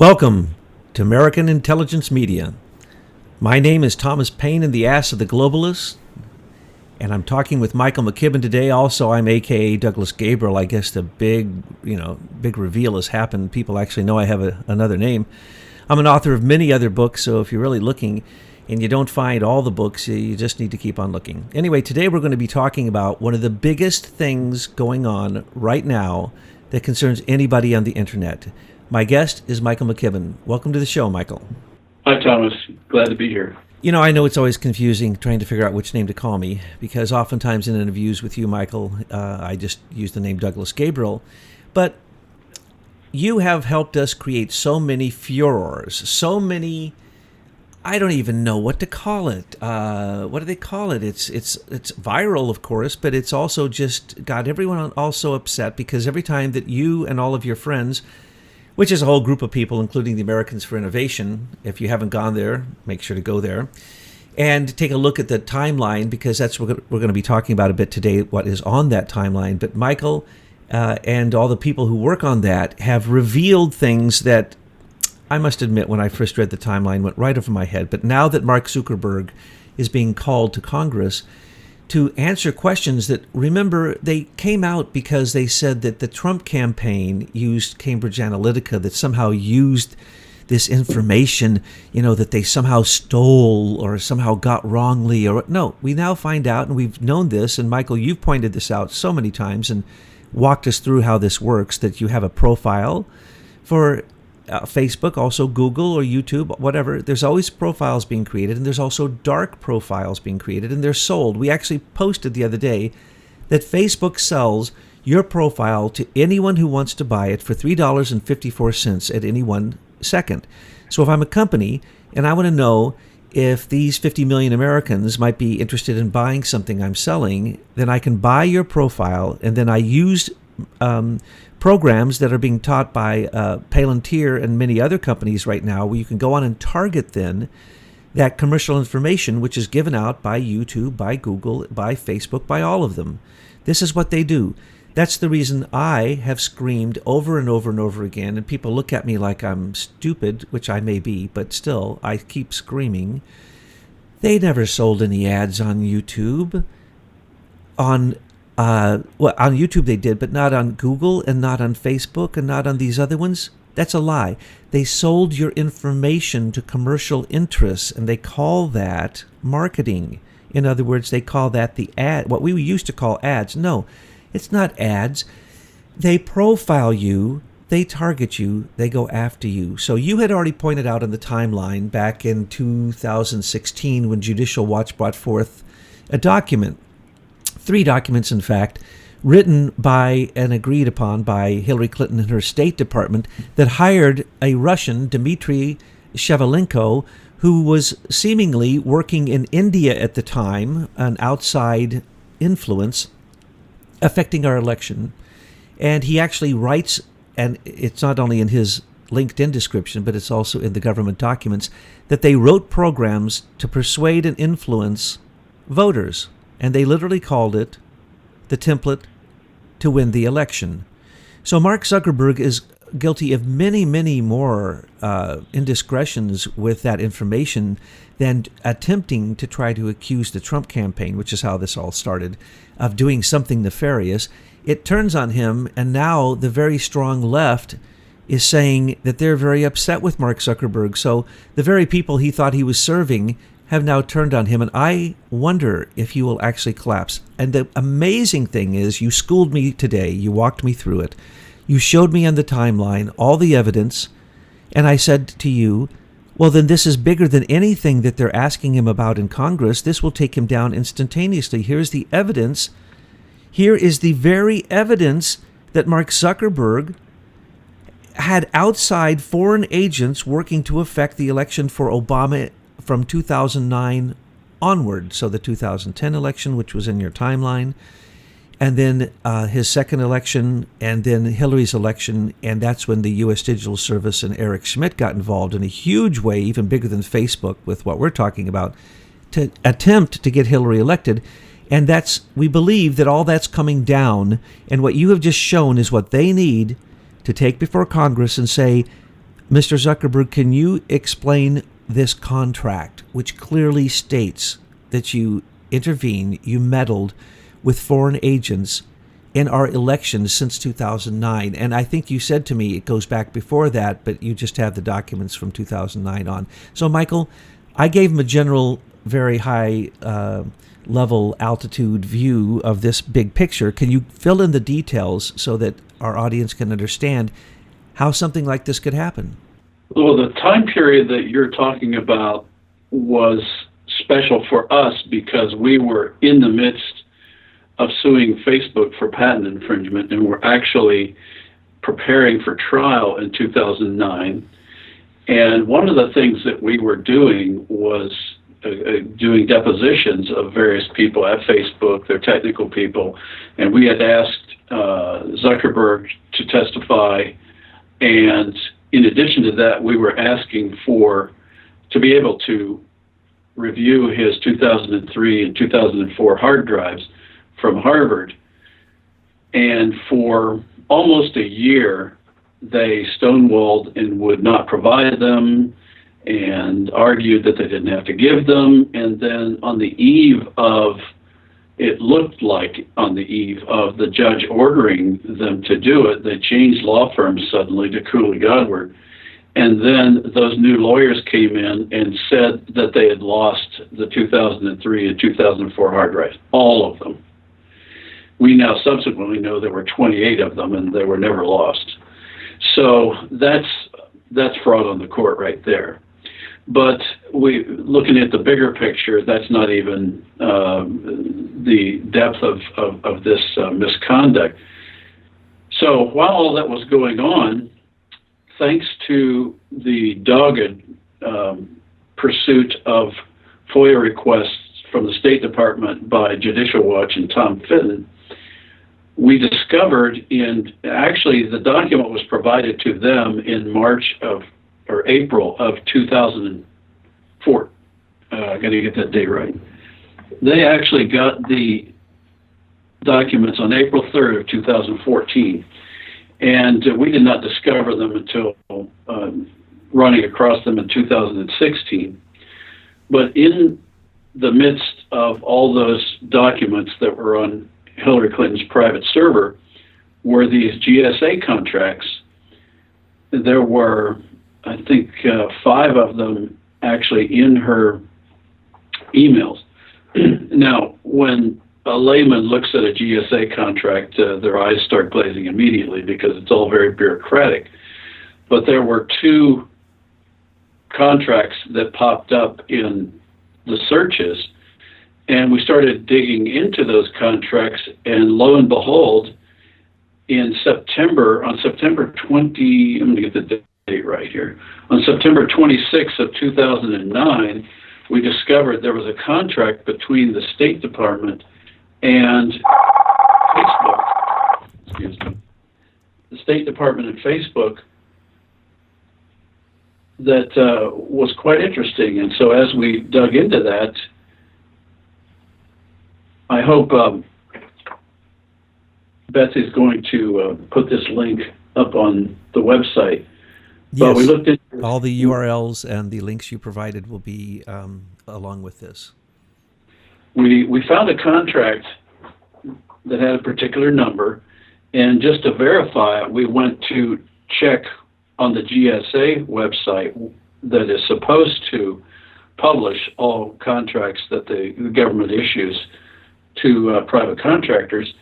Welcome to American Intelligence Media. My name is Thomas Paine and the Ass of the Globalists, and I'm talking with Michael McKibben today. Also, I'm AKA Douglas Gabriel. I guess the big, you know, big reveal has happened. People actually know I have a, another name. I'm an author of many other books, so if you're really looking and you don't find all the books, you just need to keep on looking. Anyway, today we're going to be talking about one of the biggest things going on right now that concerns anybody on the internet. My guest is Michael McKibben. Welcome to the show, Michael. Hi, Thomas. Glad to be here. You know, I know it's always confusing trying to figure out which name to call me because oftentimes in interviews with you, Michael, uh, I just use the name Douglas Gabriel. But you have helped us create so many furors, so many. I don't even know what to call it. Uh, what do they call it? It's it's it's viral, of course, but it's also just got everyone also upset because every time that you and all of your friends which is a whole group of people, including the Americans for Innovation. If you haven't gone there, make sure to go there and take a look at the timeline because that's what we're going to be talking about a bit today, what is on that timeline. But Michael uh, and all the people who work on that have revealed things that I must admit, when I first read the timeline, went right over my head. But now that Mark Zuckerberg is being called to Congress, to answer questions that remember they came out because they said that the Trump campaign used Cambridge Analytica that somehow used this information you know that they somehow stole or somehow got wrongly or no we now find out and we've known this and Michael you've pointed this out so many times and walked us through how this works that you have a profile for uh, Facebook, also Google or YouTube, whatever, there's always profiles being created, and there's also dark profiles being created, and they're sold. We actually posted the other day that Facebook sells your profile to anyone who wants to buy it for $3.54 at any one second. So if I'm a company and I want to know if these 50 million Americans might be interested in buying something I'm selling, then I can buy your profile and then I use um, programs that are being taught by uh, Palantir and many other companies right now, where you can go on and target then that commercial information, which is given out by YouTube, by Google, by Facebook, by all of them. This is what they do. That's the reason I have screamed over and over and over again, and people look at me like I'm stupid, which I may be, but still, I keep screaming. They never sold any ads on YouTube. On uh, well, on YouTube they did, but not on Google and not on Facebook and not on these other ones. That's a lie. They sold your information to commercial interests, and they call that marketing. In other words, they call that the ad, what we used to call ads. No, it's not ads. They profile you, they target you, they go after you. So you had already pointed out in the timeline back in 2016 when Judicial Watch brought forth a document three documents, in fact, written by and agreed upon by Hillary Clinton and her State Department that hired a Russian, Dmitry Shevelenko, who was seemingly working in India at the time, an outside influence affecting our election. And he actually writes, and it's not only in his LinkedIn description, but it's also in the government documents, that they wrote programs to persuade and influence voters and they literally called it the template to win the election. So Mark Zuckerberg is guilty of many, many more uh, indiscretions with that information than attempting to try to accuse the Trump campaign, which is how this all started, of doing something nefarious. It turns on him, and now the very strong left is saying that they're very upset with Mark Zuckerberg. So the very people he thought he was serving have now turned on him, and I wonder if he will actually collapse. And the amazing thing is, you schooled me today, you walked me through it, you showed me on the timeline all the evidence, and I said to you, well, then this is bigger than anything that they're asking him about in Congress. This will take him down instantaneously. Here's the evidence. Here is the very evidence that Mark Zuckerberg had outside foreign agents working to affect the election for Obama from 2009 onward. So the 2010 election, which was in your timeline, and then uh, his second election, and then Hillary's election, and that's when the U.S. Digital Service and Eric Schmidt got involved in a huge way, even bigger than Facebook, with what we're talking about, to attempt to get Hillary elected. And that's we believe that all that's coming down, and what you have just shown is what they need to take before Congress and say, Mr. Zuckerberg, can you explain this contract, which clearly states that you intervened, you meddled with foreign agents in our elections since 2009? And I think you said to me it goes back before that, but you just have the documents from 2009 on. So, Michael, I gave him a general, very high uh, level altitude view of this big picture. Can you fill in the details so that our audience can understand how something like this could happen? Well, the time period that you're talking about was special for us because we were in the midst of suing Facebook for patent infringement and we're actually preparing for trial in 2009. And one of the things that we were doing was uh, uh, doing depositions of various people at Facebook, their technical people, and we had asked uh, Zuckerberg to testify. And in addition to that, we were asking for to be able to review his 2003 and 2004 hard drives from Harvard. And for almost a year, they stonewalled and would not provide them and argued that they didn't have to give them. And then on the eve of, it looked like on the eve of the judge ordering them to do it, they changed law firms suddenly to Cooley Godward. And then those new lawyers came in and said that they had lost the 2003 and 2004 hard drives, all of them. We now subsequently know there were 28 of them and they were never lost. So that's that's fraud on the court right there. But we looking at the bigger picture, that's not even uh, the depth of, of, of this uh, misconduct. So while all that was going on, thanks to the dogged um, pursuit of FOIA requests from the State Department by Judicial Watch and Tom Fitton, we discovered in actually the document was provided to them in March of or April of 2004. Uh, I got to get that date right. They actually got the documents on April 3rd of 2014, and uh, we did not discover them until um, running across them in 2016. But in the midst of all those documents that were on Hillary Clinton's private server were these GSA contracts. There were, I think, uh, five of them actually in her emails. now, when a layman looks at a GSA contract, uh, their eyes start glazing immediately because it's all very bureaucratic. But there were two contracts that popped up in the searches and we started digging into those contracts, and lo and behold, in September, on September 20, I'm going to get the date right here, on September 26th of 2009, we discovered there was a contract between the State Department and Facebook. Excuse me. The State Department and Facebook that uh, was quite interesting. And so as we dug into that, I hope um, Betsy is going to uh, put this link up on the website. Yes. But we looked at all the URLs and the links you provided will be um, along with this. We we found a contract that had a particular number, and just to verify it, we went to check on the GSA website that is supposed to publish all contracts that the, the government issues to uh, private contractors.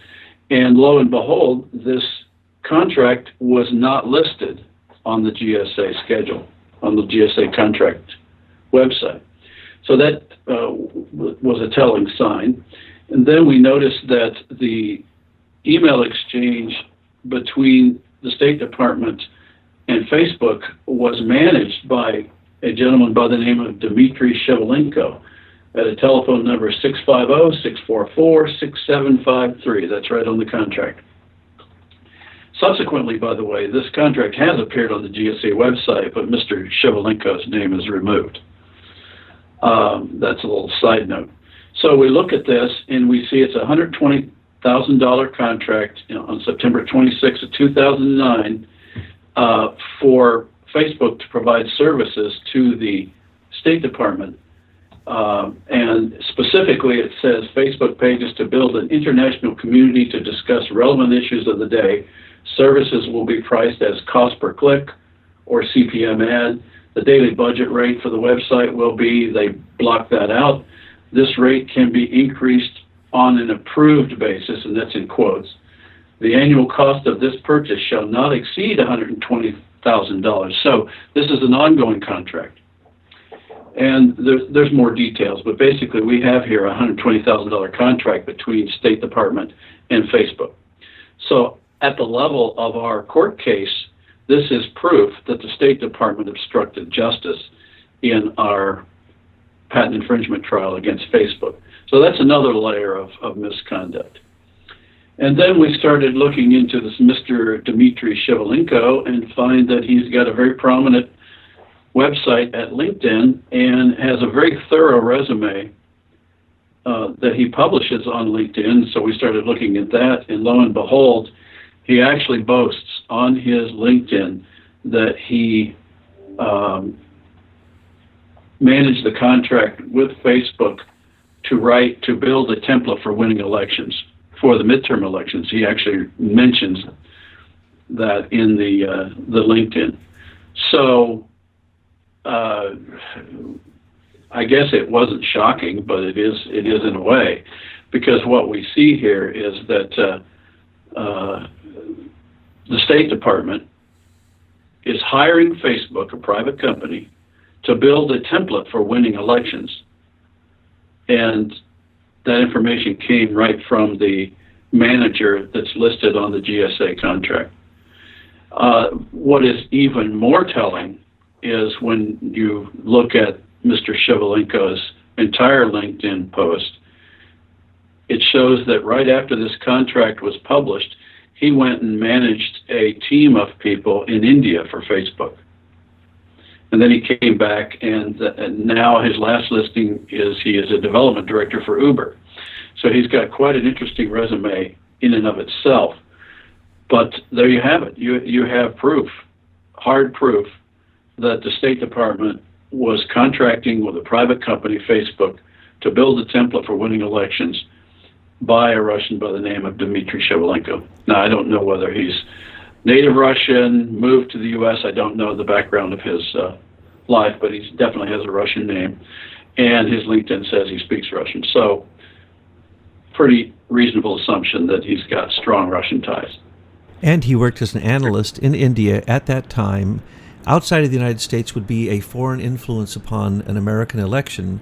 And lo and behold, this contract was not listed on the GSA schedule, on the GSA contract website. So that uh, was a telling sign. And then we noticed that the email exchange between the State Department and Facebook was managed by a gentleman by the name of Dmitry Shevelenko at a telephone number 650-644-6753. That's right on the contract. Subsequently, by the way, this contract has appeared on the GSA website, but Mr. Shevelenko's name is removed. Um, that's a little side note. So we look at this and we see it's a $120,000 contract you know, on September 26 of 2009 uh, for Facebook to provide services to the State Department. Um, and specifically, it says Facebook pages to build an international community to discuss relevant issues of the day. Services will be priced as cost per click or CPM ad. The daily budget rate for the website will be, they block that out. This rate can be increased on an approved basis, and that's in quotes. The annual cost of this purchase shall not exceed $120,000. So this is an ongoing contract. And there's, there's more details, but basically we have here a $120,000 contract between State Department and Facebook. So at the level of our court case, this is proof that the State Department obstructed justice in our patent infringement trial against Facebook. So that's another layer of, of misconduct. And then we started looking into this Mr. Dmitry Shevelenko and find that he's got a very prominent website at LinkedIn and has a very thorough resume uh, that he publishes on LinkedIn. So we started looking at that, and lo and behold, he actually boasts on his LinkedIn that he um, managed the contract with Facebook to write to build a template for winning elections for the midterm elections. He actually mentions that in the uh, the LinkedIn. So uh, I guess it wasn't shocking, but it is it is in a way, because what we see here is that uh, uh, the State Department is hiring Facebook, a private company, to build a template for winning elections, and that information came right from the manager that's listed on the GSA contract. Uh, what is even more telling is when you look at Mr. Shevelenko's entire LinkedIn post, it shows that right after this contract was published, he went and managed a team of people in India for Facebook. And then he came back, and, uh, and now his last listing is he is a development director for Uber. So he's got quite an interesting resume in and of itself. But there you have it. You you have proof, hard proof, that the State Department was contracting with a private company, Facebook, to build a template for winning elections by a Russian by the name of Dmitry Shevelenko. Now, I don't know whether he's native Russian, moved to the U.S. I don't know the background of his uh, life, but he definitely has a Russian name. And his LinkedIn says he speaks Russian. So, pretty reasonable assumption that he's got strong Russian ties. And he worked as an analyst in India at that time outside of the United States would be a foreign influence upon an American election.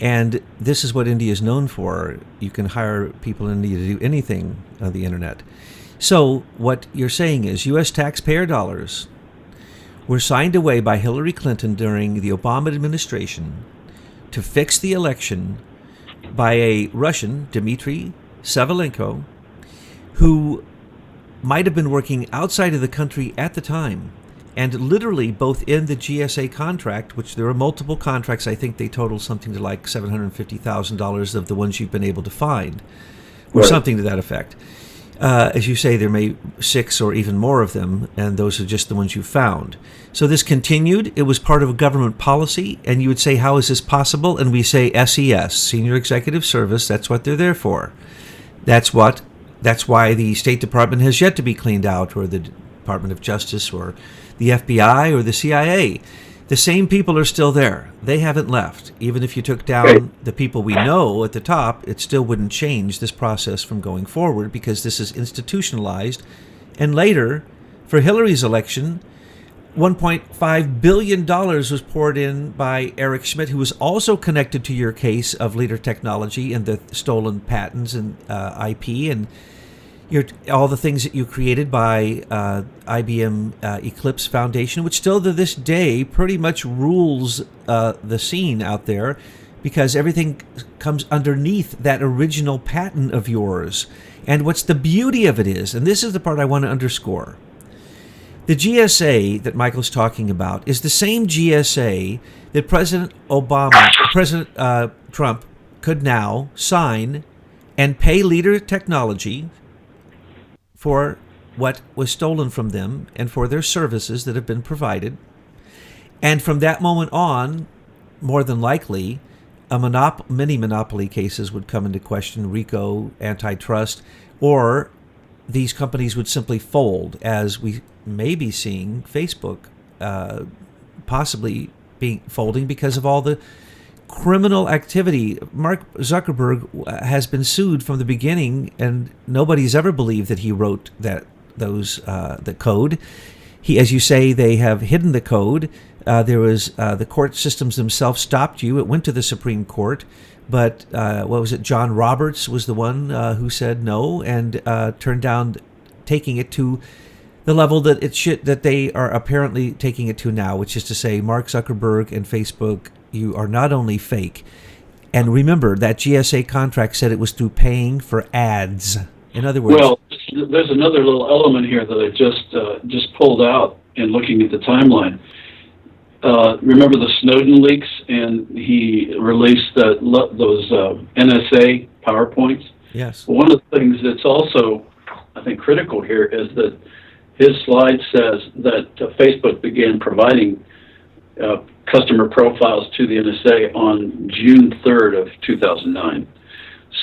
And this is what India is known for. You can hire people in India to do anything on the internet. So, what you're saying is U.S. taxpayer dollars were signed away by Hillary Clinton during the Obama administration to fix the election by a Russian, Dmitry Shevelenko, who might have been working outside of the country at the time and literally both in the GSA contract, which there are multiple contracts, I think they total something to like seven hundred fifty thousand dollars of the ones you've been able to find, or right. something to that effect. Uh, as you say, there may six or even more of them, and those are just the ones you found. So this continued. It was part of a government policy, and you would say, "How is this possible?" And we say, "SES, Senior Executive Service. That's what they're there for. That's what. That's why the State Department has yet to be cleaned out, or the Department of Justice, or the FBI or the CIA. The same people are still there. They haven't left. Even if you took down the people we know at the top, it still wouldn't change this process from going forward because this is institutionalized. And later, for Hillary's election, $1.5 billion was poured in by Eric Schmidt, who was also connected to your case of Leader Technology and the stolen patents and uh, IP and your all the things that you created by uh, IBM uh, Eclipse Foundation, which still to this day pretty much rules uh, the scene out there, because everything comes underneath that original patent of yours. And what's the beauty of it is, and this is the part I want to underscore. The GSA that Michael's talking about is the same GSA that President Obama, President uh, Trump, could now sign and pay Leader Technology for what was stolen from them and for their services that have been provided. And from that moment on, more than likely, a monop- many monopoly cases would come into question, RICO, antitrust, or these companies would simply fold, as we may be seeing Facebook uh, possibly being folding because of all the criminal activity. Mark Zuckerberg has been sued from the beginning, and nobody's ever believed that he wrote that those uh, the code. He, as you say, they have hidden the code. Uh, there was uh, the court systems themselves stopped you. It went to the Supreme Court, but uh, what was it? John Roberts was the one uh, who said no and uh, turned down taking it to the level that it should that they are apparently taking it to now, which is to say, Mark Zuckerberg and Facebook, you are not only fake, and remember that GSA contract said it was through paying for ads. In other words, well, there's another little element here that I just uh, just pulled out in looking at the timeline. Uh, remember the Snowden leaks, and he released that, those uh, NSA PowerPoints. Yes. One of the things that's also, I think, critical here is that his slide says that uh, Facebook began providing uh, customer profiles to the NSA on June 3rd of 2009.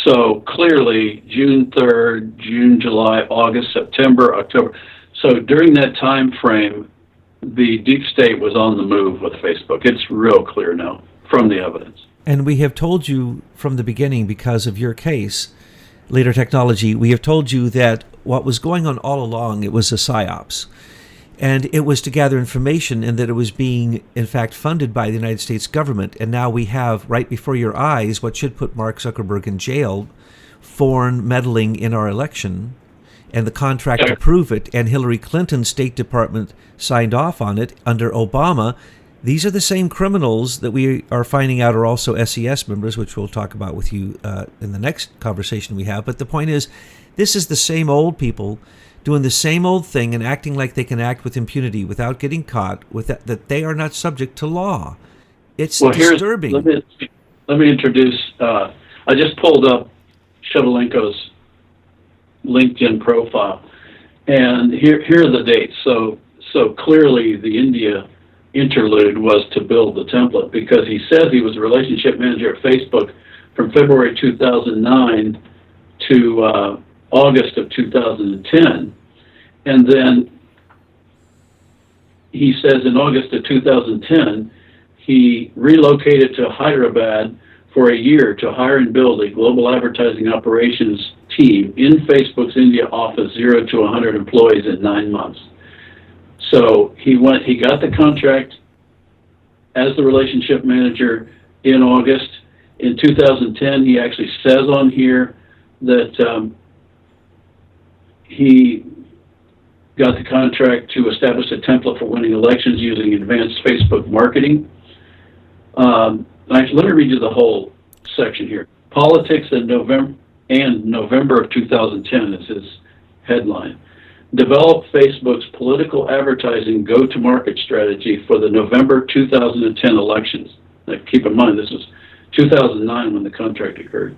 So clearly, June 3rd, June, July, August, September, October. So during that time frame, the deep state was on the move with Facebook. It's real clear now from the evidence. And we have told you from the beginning, because of your case, Leader Technology, we have told you that what was going on all along, it was a psyops. And it was to gather information, and that it was being, in fact, funded by the United States government. And now we have, right before your eyes, what should put Mark Zuckerberg in jail foreign meddling in our election and the contract to prove it. And Hillary Clinton's State Department signed off on it under Obama. These are the same criminals that we are finding out are also SES members, which we'll talk about with you uh, in the next conversation we have. But the point is, this is the same old people doing the same old thing and acting like they can act with impunity without getting caught, with that, that they are not subject to law. It's well, disturbing. Let me, let me introduce. Uh, I just pulled up Shevelenko's LinkedIn profile, and here here are the dates. So so clearly the India interlude was to build the template because he says he was a relationship manager at Facebook from February 2009 to uh, August of 2010. And then he says in August of 2010, he relocated to Hyderabad for a year to hire and build a global advertising operations team in Facebook's India office, zero to 100 employees in nine months. So he went, he got the contract as the relationship manager in August. In 2010, he actually says on here that um, he got the contract to establish a template for winning elections using advanced Facebook marketing. Um, let me read you the whole section here. Politics in November and November of 2010 is his headline. Develop Facebook's political advertising go-to-market strategy for the November 2010 elections. Now, keep in mind, this was 2009 when the contract occurred.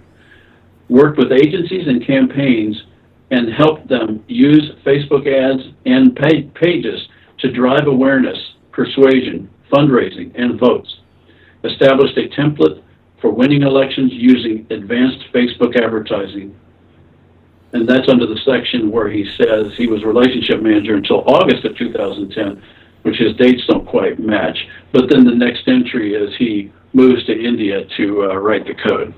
Worked with agencies and campaigns and help them use Facebook ads and pages to drive awareness, persuasion, fundraising, and votes. Established a template for winning elections using advanced Facebook advertising. And that's under the section where he says he was relationship manager until August of 2010, which his dates don't quite match. But then the next entry is he moves to India to uh, write the code.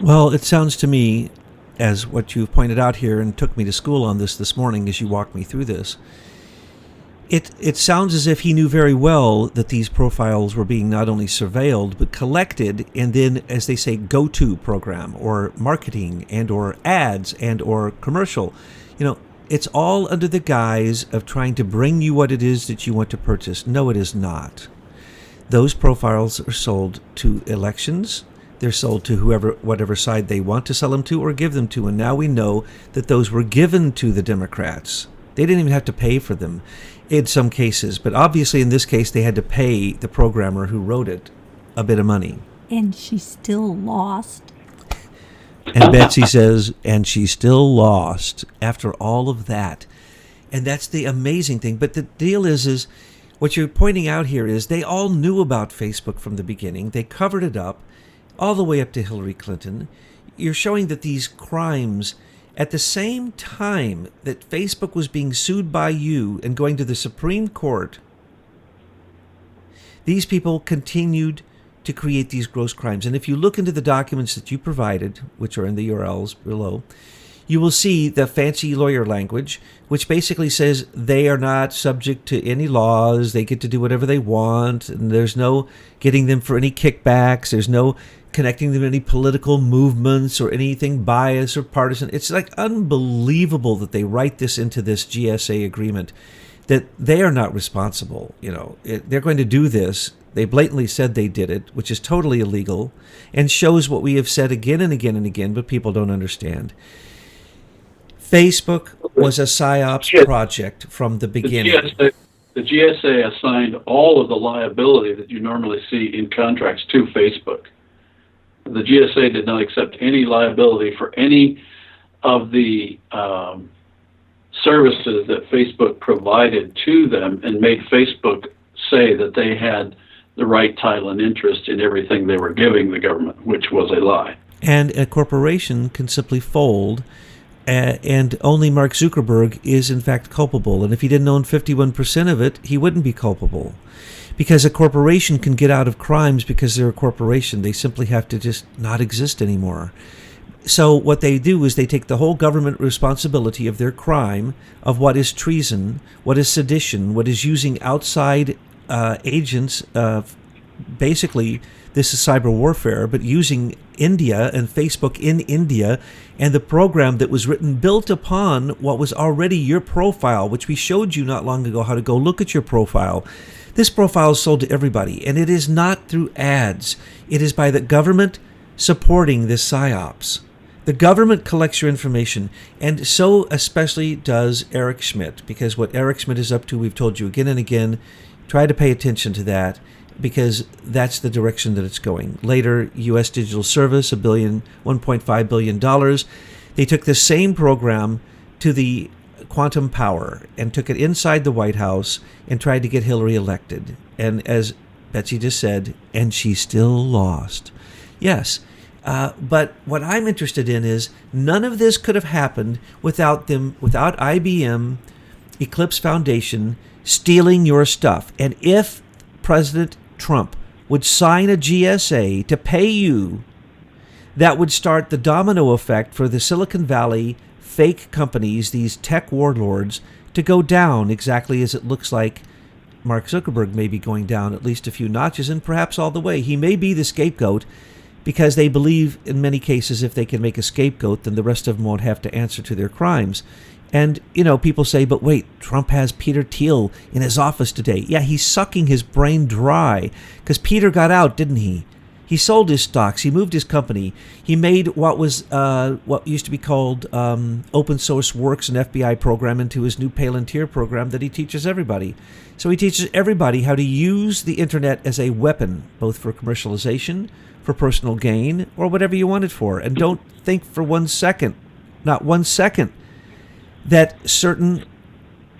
Well, it sounds to me, as what you've pointed out here and took me to school on this this morning as you walked me through this, it it sounds as if he knew very well that these profiles were being not only surveilled but collected and then as they say go to program or marketing and or ads and or commercial. You know it's all under the guise of trying to bring you what it is that you want to purchase. No it is not. Those profiles are sold to elections they're sold to whoever whatever side they want to sell them to or give them to and now we know that those were given to the democrats they didn't even have to pay for them in some cases, but obviously in this case they had to pay the programmer who wrote it a bit of money. And she still lost. And Betsy says, and she still lost after all of that. And that's the amazing thing. But the deal is, is what you're pointing out here is they all knew about Facebook from the beginning. They covered it up all the way up to Hillary Clinton. You're showing that these crimes, at the same time that Facebook was being sued by you and going to the Supreme Court, these people continued to create these gross crimes. And if you look into the documents that you provided, which are in the URLs below, you will see the fancy lawyer language, which basically says they are not subject to any laws. They get to do whatever they want, and there's no getting them for any kickbacks. There's no connecting them to any political movements or anything biased or partisan. It's like unbelievable that they write this into this GSA agreement that they are not responsible. You know, it, they're going to do this. They blatantly said they did it, which is totally illegal and shows what we have said again and again and again, but people don't understand. Facebook was a psyops project from the beginning. The GSA, the GSA assigned all of the liability that you normally see in contracts to Facebook. The GSA did not accept any liability for any of the um, services that Facebook provided to them and made Facebook say that they had the right title and interest in everything they were giving the government, which was a lie. And a corporation can simply fold, and only Mark Zuckerberg is in fact culpable. And if he didn't own 51% of it, he wouldn't be culpable. Because a corporation can get out of crimes because they're a corporation. They simply have to just not exist anymore. So what they do is they take the whole government responsibility of their crime, of what is treason, what is sedition, what is using outside uh, agents. Uh, basically, this is cyber warfare, but using India and Facebook in India, and the program that was written built upon what was already your profile, which we showed you not long ago how to go look at your profile. This profile is sold to everybody, and it is not through ads. It is by the government supporting this psyops. The government collects your information, and so especially does Eric Schmidt, because what Eric Schmidt is up to, we've told you again and again. Try to pay attention to that because that's the direction that it's going. Later, U.S. Digital Service, a billion, 1.5 billion dollars. They took the same program to the quantum power and took it inside the White House and tried to get Hillary elected. And as Betsy just said, and she still lost. Yes, uh, but what I'm interested in is none of this could have happened without them, without IBM, Eclipse Foundation stealing your stuff. And if President Trump would sign a GSA to pay you, that would start the domino effect for the Silicon Valley fake companies, these tech warlords, to go down exactly as it looks like Mark Zuckerberg may be going down at least a few notches and perhaps all the way. He may be the scapegoat because they believe in many cases if they can make a scapegoat, then the rest of them won't have to answer to their crimes. And, you know, people say, but wait, Trump has Peter Thiel in his office today. Yeah, he's sucking his brain dry because Peter got out, didn't he? He sold his stocks. He moved his company. He made what was uh, what used to be called um, Open Source Works, an FBI program, into his new Palantir program that he teaches everybody. So he teaches everybody how to use the internet as a weapon, both for commercialization, for personal gain or whatever you want it for. And don't think for one second, not one second, that certain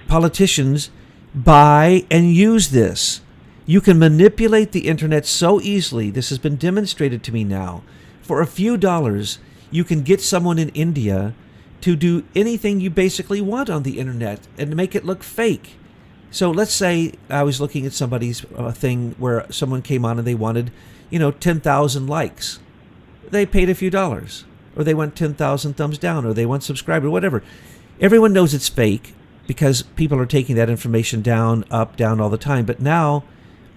politicians buy and use this. You can manipulate the internet so easily. This has been demonstrated to me now. For a few dollars, you can get someone in India to do anything you basically want on the internet and make it look fake. So let's say I was looking at somebody's uh, thing where someone came on and they wanted you know, 10,000 likes. They paid a few dollars, or they want 10,000 thumbs down, or they want subscribe, or whatever. Everyone knows it's fake because people are taking that information down, up, down all the time. But now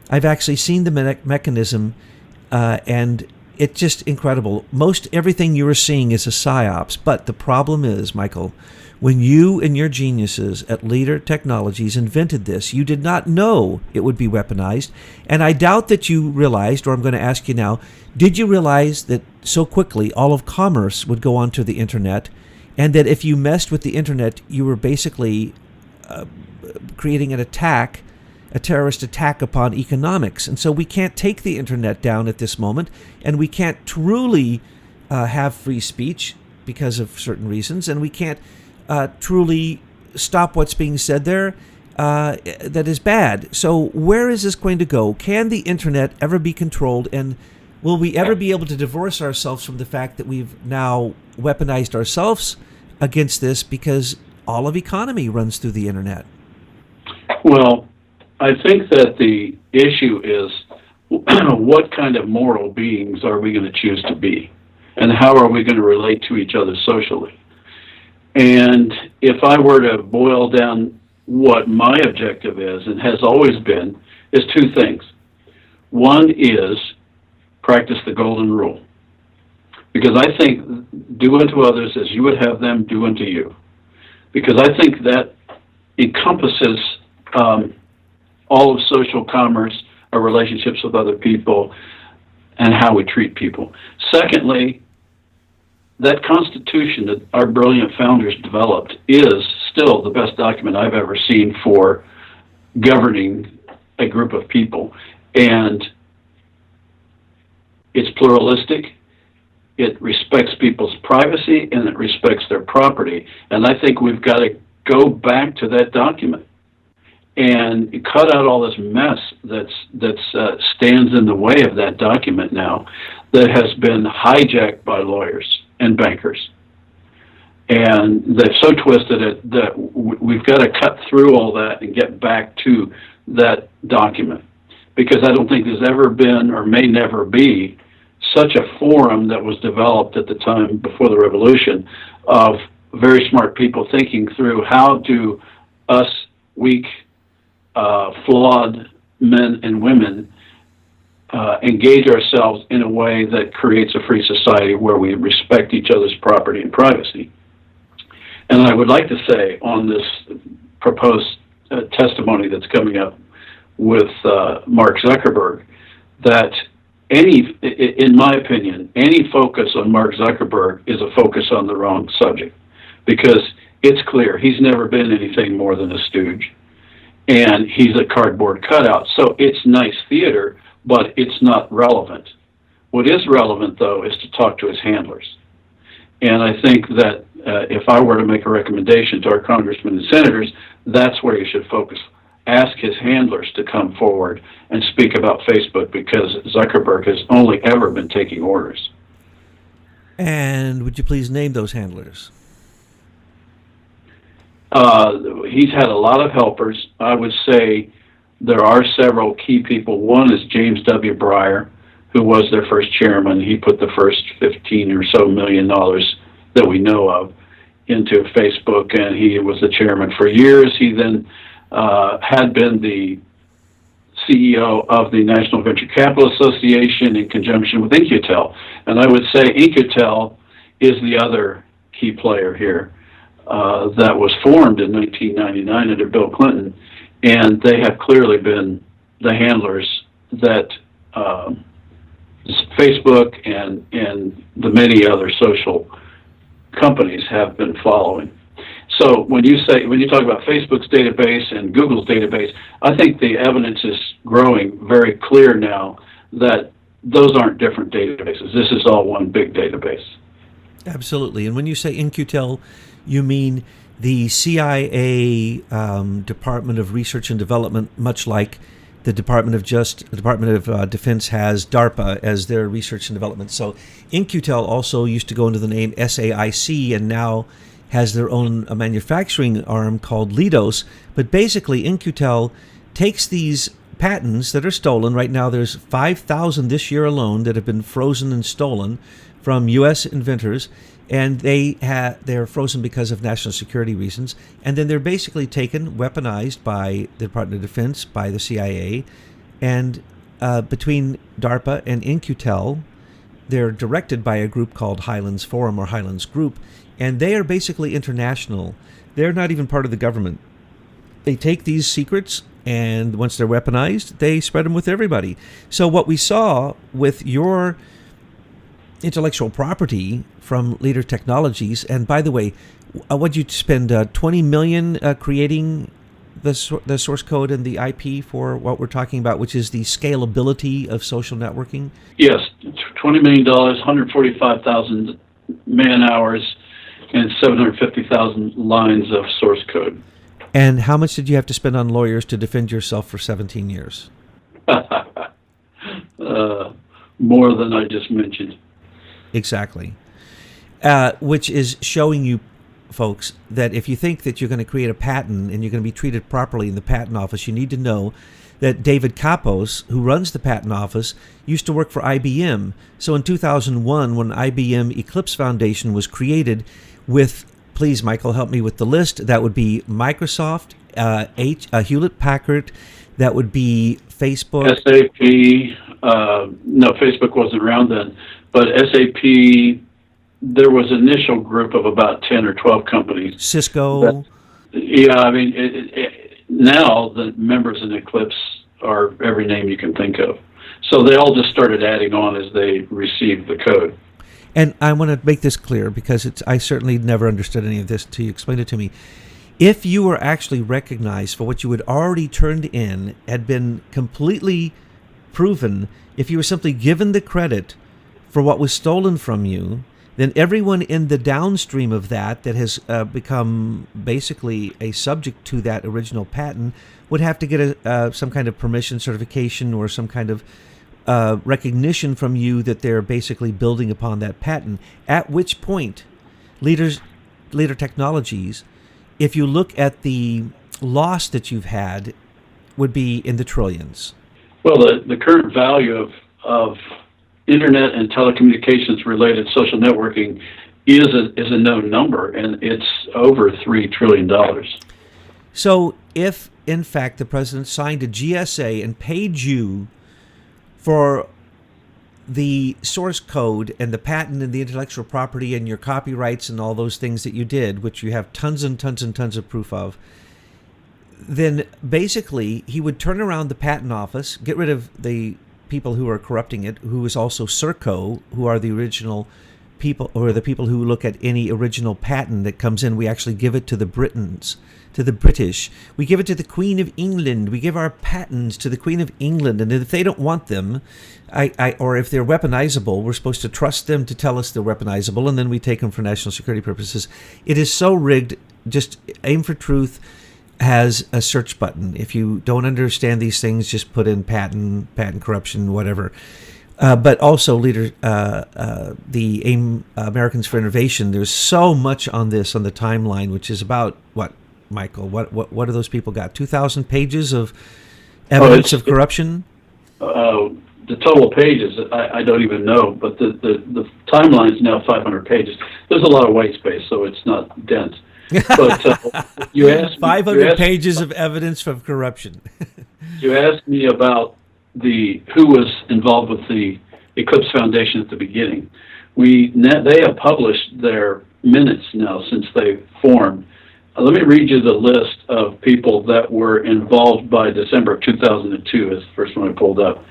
I've actually seen the me- mechanism, uh, and it's just incredible. Most everything you are seeing is a psyops. But the problem is, Michael, when you and your geniuses at Leader Technologies invented this, you did not know it would be weaponized. And I doubt that you realized, or I'm going to ask you now, did you realize that so quickly all of commerce would go onto the internet? And that if you messed with the internet, you were basically uh, creating an attack, a terrorist attack upon economics. And so we can't take the internet down at this moment, and we can't truly uh, have free speech because of certain reasons, and we can't uh, truly stop what's being said there uh, that is bad. So where is this going to go? Can the internet ever be controlled? And will we ever be able to divorce ourselves from the fact that we've now weaponized ourselves against this because all of economy runs through the internet? Well, I think that the issue is what kind of moral beings are we going to choose to be? And how are we going to relate to each other socially? And if I were to boil down what my objective is and has always been, is two things. One is practice the golden rule. Because I think do unto others as you would have them do unto you. Because I think that encompasses um, all of social commerce, our relationships with other people, and how we treat people. Secondly, that Constitution that our brilliant founders developed is still the best document I've ever seen for governing a group of people. And it's pluralistic, it respects people's privacy, and it respects their property. And I think we've got to go back to that document and cut out all this mess that's that's uh, stands in the way of that document now that has been hijacked by lawyers and bankers. And they've so twisted it that we've got to cut through all that and get back to that document. Because I don't think there's ever been or may never be such a forum that was developed at the time before the revolution of very smart people thinking through how do us weak uh, flawed men and women uh, engage ourselves in a way that creates a free society where we respect each other's property and privacy. And I would like to say on this proposed uh, testimony that's coming up with uh, Mark Zuckerberg that any, in my opinion, any focus on Mark Zuckerberg is a focus on the wrong subject because it's clear he's never been anything more than a stooge and he's a cardboard cutout. So it's nice theater, but it's not relevant. What is relevant, though, is to talk to his handlers. And I think that uh, if I were to make a recommendation to our congressmen and senators, that's where you should focus. Ask his handlers to come forward and speak about Facebook because Zuckerberg has only ever been taking orders. And would you please name those handlers? Uh, he's had a lot of helpers. I would say there are several key people. One is James W. Breyer, who was their first chairman. He put the first 15 or so million dollars that we know of into Facebook, and he was the chairman for years. He then uh, had been the CEO of the National Venture Capital Association in conjunction with In-Q-Tel. And I would say In-Q-Tel is the other key player here. Uh, that was formed in 1999 under Bill Clinton, and they have clearly been the handlers that um, Facebook and and the many other social companies have been following. So when you say when you talk about Facebook's database and Google's database, I think the evidence is growing very clear now that those aren't different databases. This is all one big database. Absolutely. And when you say In-Q-Tel, you mean the CIA um, Department of Research and Development, much like the Department of Just Department of uh, Defense has DARPA as their research and development. So In-Q-Tel also used to go under the name SAIC and now has their own uh, manufacturing arm called Leidos. But basically, In-Q-Tel takes these patents that are stolen. Right now, there's 5,000 this year alone that have been frozen and stolen from U.S. inventors and they they're frozen because of national security reasons, and then they're basically taken, weaponized by the Department of Defense, by the CIA, and uh, between DARPA and In-Q-Tel, they're directed by a group called Highlands Forum or Highlands Group, and they are basically international. They're not even part of the government. They take these secrets and once they're weaponized, they spread them with everybody. So what we saw with your intellectual property from Leader Technologies. And by the way, would you spend uh, 20 million uh, creating the, the source code and the IP for what we're talking about, which is the scalability of social networking? Yes, $20 million, 145,000 man hours, and 750,000 lines of source code. And how much did you have to spend on lawyers to defend yourself for 17 years? uh, more than I just mentioned. Exactly. Uh, which is showing you, folks, that if you think that you're going to create a patent and you're going to be treated properly in the patent office, you need to know that David Kappos, who runs the patent office, used to work for IBM. So in 2001, when IBM Eclipse Foundation was created, with please, Michael, help me with the list. That would be Microsoft, uh, H, uh, Hewlett Packard. That would be Facebook. SAP. Uh, no, Facebook wasn't around then, but SAP. There was an initial group of about ten or twelve companies. Cisco. Yeah, I mean, it, it, it, now the members in Eclipse are every name you can think of. So they all just started adding on as they received the code. And I want to make this clear because it's I certainly never understood any of this until you explained it to me. If you were actually recognized for what you had already turned in, had been completely proven, if you were simply given the credit for what was stolen from you, then everyone in the downstream of that that has uh, become basically a subject to that original patent would have to get a, uh, some kind of permission certification or some kind of uh, recognition from you that they're basically building upon that patent. At which point, leaders, leader technologies, if you look at the loss that you've had, would be in the trillions. Well, the, the current value of, of internet and telecommunications related social networking is a, is a known number, and it's over $3 trillion. So, if in fact the president signed a GSA and paid you for the source code and the patent and the intellectual property and your copyrights and all those things that you did, which you have tons and tons and tons of proof of, then basically he would turn around the patent office, get rid of the people who are corrupting it, who is also Serco, who are the original people, or the people who look at any original patent that comes in. We actually give it to the Britons, to the British. We give it to the Queen of England. We give our patents to the Queen of England, and if they don't want them, I, I, or if they're weaponizable, we're supposed to trust them to tell us they're weaponizable, and then we take them for national security purposes. It is so rigged. Just aim for truth has a search button. If you don't understand these things, just put in patent, patent corruption, whatever. Uh, but also, leader, uh, uh, the AIM Americans for Innovation. There's so much on this on the timeline, which is about what, Michael? What what what do those people got? Two thousand pages of evidence oh, of corruption. Uh, the total pages, I, I, don't even know, but the, the, the timeline is now 500 pages. There's a lot of white space, so it's not dense. But uh, you asked 500 you asked pages of evidence of corruption. you asked me about the who was involved with the Eclipse Foundation at the beginning. We they have published their minutes now since they formed. Let me read you the list of people that were involved by December of 2002. Is the first one I pulled up.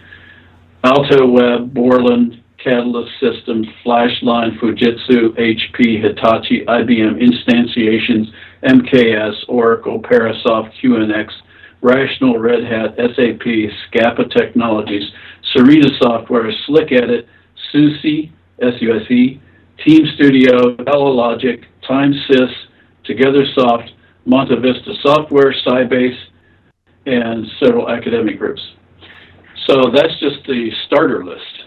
Alto Web, Borland, Catalyst Systems, Flashline, Fujitsu, HP, Hitachi, IBM Instantiations, MKS, Oracle, Parasoft, QNX, Rational, Red Hat, SAP, Scapa Technologies, Serena Software, Slick Edit, SUSE, S-U-S-E, Team Studio, Logic, TimeSys, TogetherSoft, Monta Vista Software, Sybase, and several academic groups. So that's just the starter list.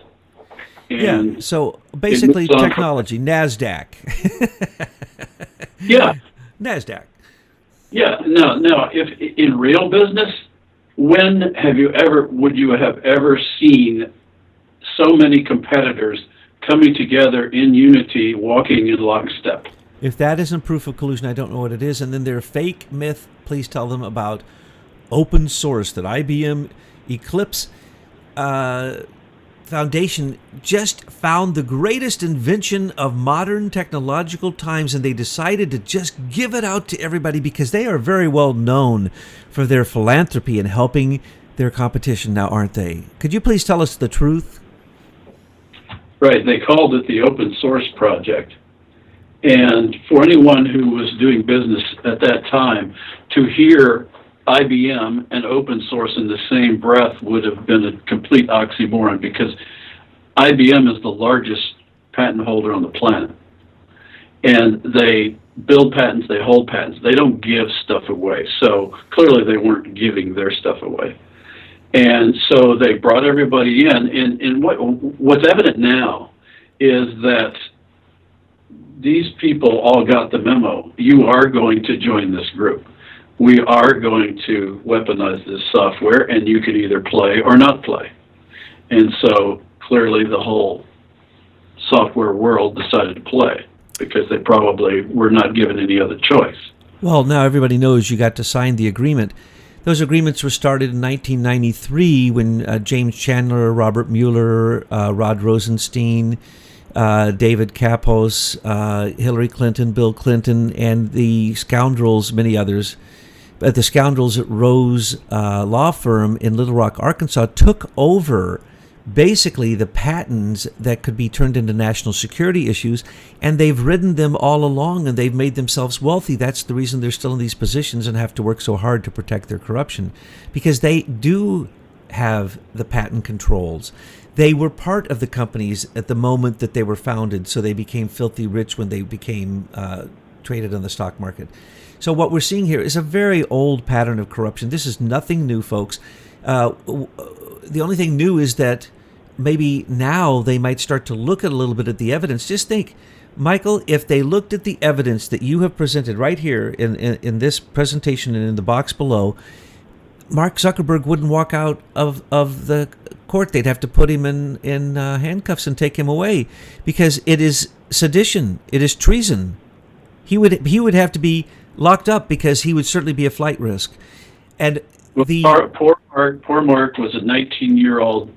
And yeah. So basically, technology, Nasdaq. yeah. Nasdaq. Yeah. No. No. If in real business, when have you ever would you have ever seen so many competitors coming together in unity, walking in lockstep? If that isn't proof of collusion, I don't know what it is. And then their fake myth. Please tell them about open source that IBM Eclipse. Uh, Foundation just found the greatest invention of modern technological times and they decided to just give it out to everybody because they are very well known for their philanthropy and helping their competition now, aren't they? Could you please tell us the truth? Right. They called it the Open Source Project. And for anyone who was doing business at that time, to hear IBM and open source in the same breath would have been a complete oxymoron because IBM is the largest patent holder on the planet. And they build patents, they hold patents. They don't give stuff away. So clearly they weren't giving their stuff away. And so they brought everybody in. And, and what, what's evident now is that these people all got the memo. You are going to join this group. We are going to weaponize this software, and you can either play or not play. And so clearly the whole software world decided to play because they probably were not given any other choice. Well, now everybody knows you got to sign the agreement. Those agreements were started in 1993 when uh, James Chandler, Robert Mueller, uh, Rod Rosenstein, uh, David Kappos, uh, Hillary Clinton, Bill Clinton, and the scoundrels, many others, but the scoundrels at Rose uh, Law Firm in Little Rock, Arkansas, took over basically the patents that could be turned into national security issues, and they've ridden them all along and they've made themselves wealthy. That's the reason they're still in these positions and have to work so hard to protect their corruption because they do have the patent controls. They were part of the companies at the moment that they were founded, so they became filthy rich when they became uh, traded on the stock market. So, what we're seeing here is a very old pattern of corruption. This is nothing new, folks. Uh, the only thing new is that maybe now they might start to look at a little bit at the evidence. Just think, Michael, if they looked at the evidence that you have presented right here in, in, in this presentation and in the box below, Mark Zuckerberg wouldn't walk out of, of the court. They'd have to put him in, in uh, handcuffs and take him away because it is sedition, it is treason. He would, he would have to be locked up because he would certainly be a flight risk. And the poor, poor Mark, poor Mark was a 19 year old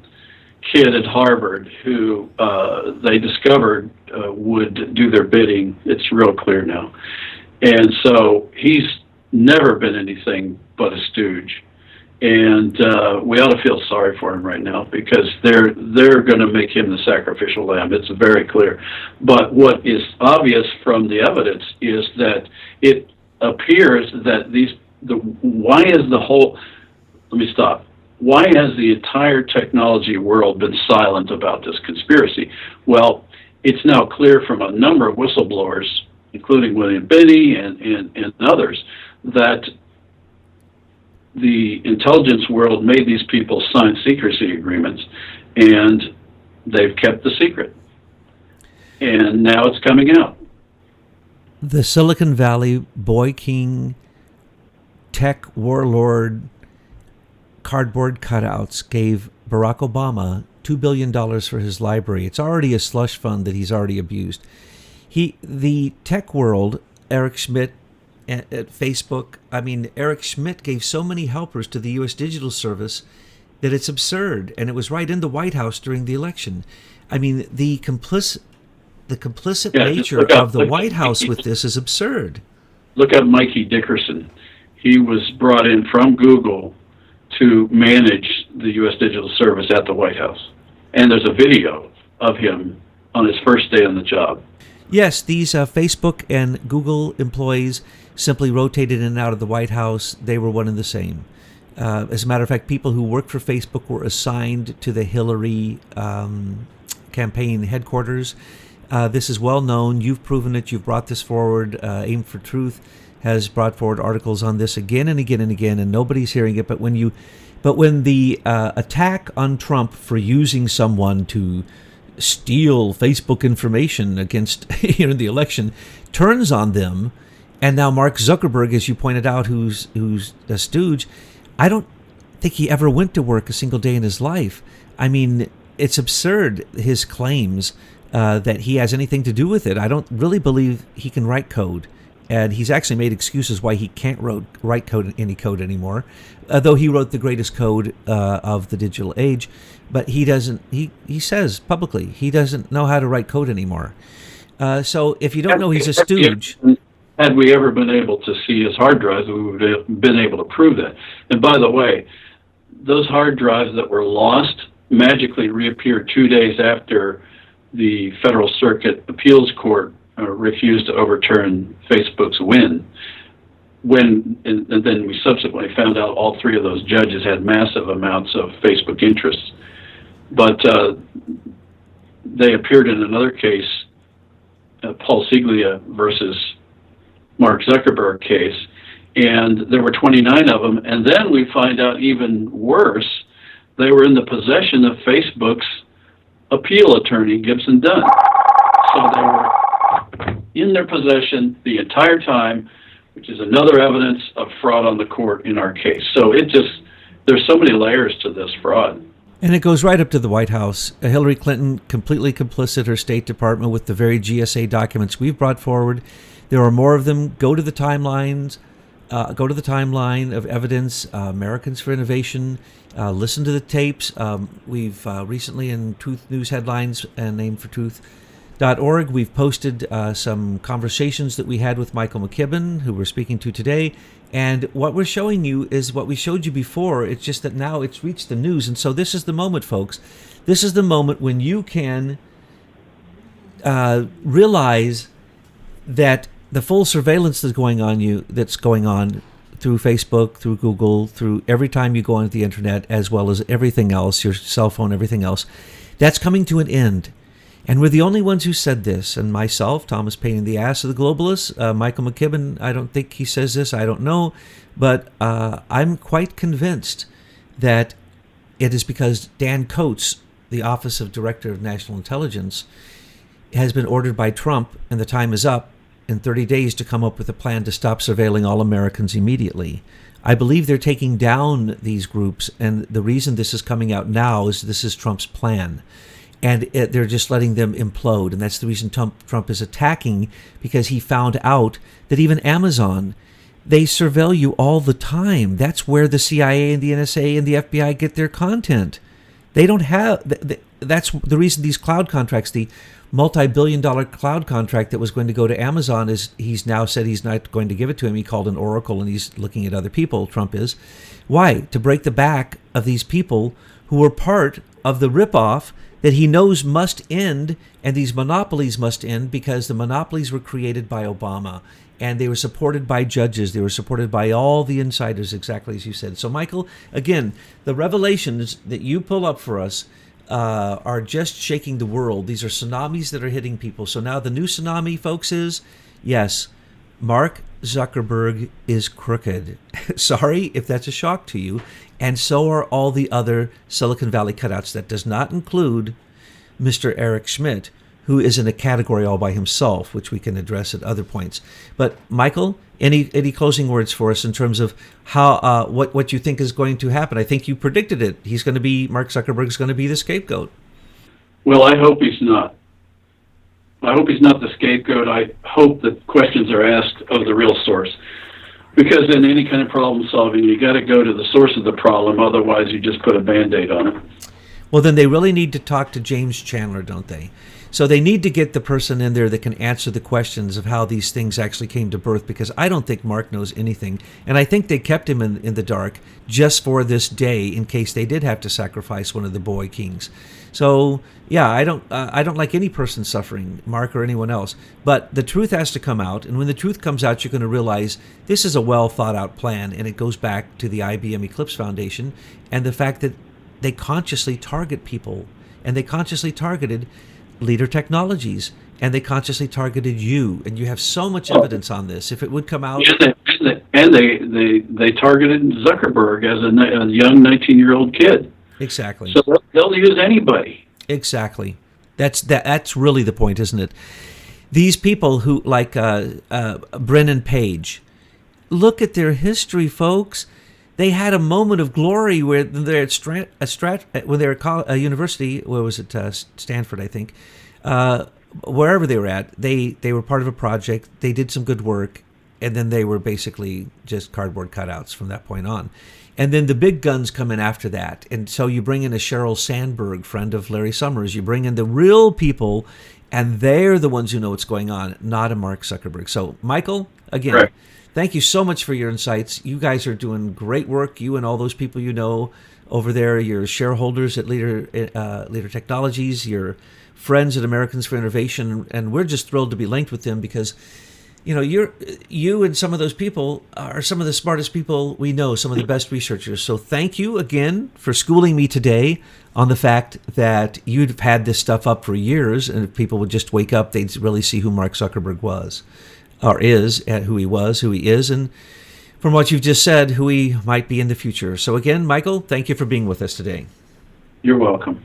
kid at Harvard who uh, they discovered uh, would do their bidding. It's real clear now, and so he's never been anything but a stooge. And uh, we ought to feel sorry for him right now because they're they're going to make him the sacrificial lamb. It's very clear. But what is obvious from the evidence is that it appears that these the why is the whole let me stop why has the entire technology world been silent about this conspiracy? Well, it's now clear from a number of whistleblowers, including William Binney and, and, and others, that the intelligence world made these people sign secrecy agreements and they've kept the secret. And now it's coming out. The Silicon Valley boy king tech warlord cardboard cutouts gave Barack Obama $2 billion for his library. It's already a slush fund that he's already abused. He, the tech world, Eric Schmidt at, at Facebook, I mean, Eric Schmidt gave so many helpers to the U.S. Digital Service that it's absurd. And it was right in the White House during the election. I mean, the complicit, the complicit yeah, nature up, of the White House with this is absurd. Look at Mikey Dickerson. He was brought in from Google to manage the U.S. Digital Service at the White House. And there's a video of him on his first day on the job. Yes, these uh, Facebook and Google employees simply rotated in and out of the White House. They were one and the same. Uh, as a matter of fact, people who worked for Facebook were assigned to the Hillary um, campaign headquarters. Uh, this is well known. You've proven it. You've brought this forward. Uh, Aim for Truth has brought forward articles on this again and again and again, and nobody's hearing it. But when you, but when the uh, attack on Trump for using someone to steal Facebook information against you know the election turns on them, and now Mark Zuckerberg, as you pointed out, who's who's a stooge, I don't think he ever went to work a single day in his life. I mean, it's absurd his claims uh, that he has anything to do with it. I don't really believe he can write code and he's actually made excuses why he can't wrote, write code any code anymore, uh, though he wrote the greatest code uh, of the digital age. But he doesn't. He he says publicly he doesn't know how to write code anymore. Uh, so if you don't know he's a stooge. Had we ever been able to see his hard drives, we would have been able to prove that. And by the way, those hard drives that were lost magically reappeared two days after the Federal Circuit Appeals Court uh, refused to overturn Facebook's win. When and, and then we subsequently found out all three of those judges had massive amounts of Facebook interests, but uh, they appeared in another case, uh, Paul Ceglia versus Mark Zuckerberg case, and there were 29 of them. And then we find out even worse, they were in the possession of Facebook's appeal attorney, Gibson Dunn. So they were in their possession the entire time, which is another evidence of fraud on the court in our case. So it just, there's so many layers to this fraud. And it goes right up to the White House. Uh, Hillary Clinton completely complicit her State Department with the very GSA documents we've brought forward. There are more of them. Go to the timelines. Uh, go to the timeline of evidence. Uh, Americans for Innovation. Uh, listen to the tapes. Um, we've uh, recently in Truth News headlines and Name for Truth. Org, we've posted uh, some conversations that we had with Michael McKibben, who we're speaking to today, and what we're showing you is what we showed you before. It's just that now it's reached the news. And so this is the moment, folks. This is the moment when you can uh, realize that the full surveillance that's going on you that's going on through Facebook, through Google, through every time you go onto the internet, as well as everything else, your cell phone, everything else, that's coming to an end. And we're the only ones who said this. And myself, Thomas Paine the ass of the globalists, uh, Michael McKibben, I don't think he says this, I don't know. But uh, I'm quite convinced that it is because Dan Coats, the Office of Director of National Intelligence, has been ordered by Trump, and the time is up in 30 days to come up with a plan to stop surveilling all Americans immediately. I believe they're taking down these groups, and the reason this is coming out now is this is Trump's plan and it, they're just letting them implode. And that's the reason Trump, Trump is attacking because he found out that even Amazon, they surveil you all the time. That's where the CIA and the NSA and the FBI get their content. They don't have. That's the reason these cloud contracts, the multi-billion-dollar cloud contract that was going to go to Amazon, is he's now said he's not going to give it to him. He called an oracle, and he's looking at other people. Trump is. Why? To break the back of these people who were part of the ripoff that he knows must end, and these monopolies must end because the monopolies were created by Obama and they were supported by judges. They were supported by all the insiders, exactly as you said. So, Michael, again, the revelations that you pull up for us uh, are just shaking the world. These are tsunamis that are hitting people. So now the new tsunami, folks, is yes, Mark Zuckerberg is crooked. Sorry if that's a shock to you. And so are all the other Silicon Valley cutouts. That does not include Mr. Eric Schmidt, who is in a category all by himself, which we can address at other points. But Michael, any any closing words for us in terms of how uh, what what you think is going to happen? I think you predicted it. He's going to be Mark Zuckerberg is going to be the scapegoat. Well, I hope he's not. I hope he's not the scapegoat. I hope that questions are asked of the real source. Because in any kind of problem solving, you got to go to the source of the problem. Otherwise, you just put a band aid on it. Well, then they really need to talk to James Chandler, don't they? So they need to get the person in there that can answer the questions of how these things actually came to birth because I don't think Mark knows anything. And I think they kept him in, in the dark just for this day in case they did have to sacrifice one of the boy kings. So yeah, I don't uh, I don't like any person suffering, Mark or anyone else. But the truth has to come out, and when the truth comes out, you're going to realize this is a well thought out plan, and it goes back to the IBM Eclipse Foundation and the fact that they consciously target people, and they consciously targeted Leader Technologies, and they consciously targeted you. And you have so much evidence on this. If it would come out, and they and they they, they targeted Zuckerberg as a, a young 19 year old kid. Exactly. So they'll use anybody. Exactly. That's that. That's really the point, isn't it? These people who like uh, uh, Brin and Page, look at their history, folks. They had a moment of glory where they're at Strat, a Strat, when they were at a university. Where was it? Uh, Stanford, I think. Uh, wherever they were at, they they were part of a project. They did some good work, and then they were basically just cardboard cutouts from that point on. And then the big guns come in after that. And so you bring in a Sheryl Sandberg, friend of Larry Summers. You bring in the real people, and they're the ones who know what's going on, not a Mark Zuckerberg. So, Michael, again, right. Thank you so much for your insights. You guys are doing great work. You and all those people you know over there, your shareholders at Leader, uh, Leader Technologies, your friends at Americans for Innovation. And we're just thrilled to be linked with them because you know you're you and some of those people are some of the smartest people we know some of the best researchers so thank you again for schooling me today on the fact that you'd had this stuff up for years and if people would just wake up they'd really see who mark zuckerberg was or is, at who he was, who he is, and from what you've just said, who he might be in the future. So again, Michael, thank you for being with us today. You're welcome.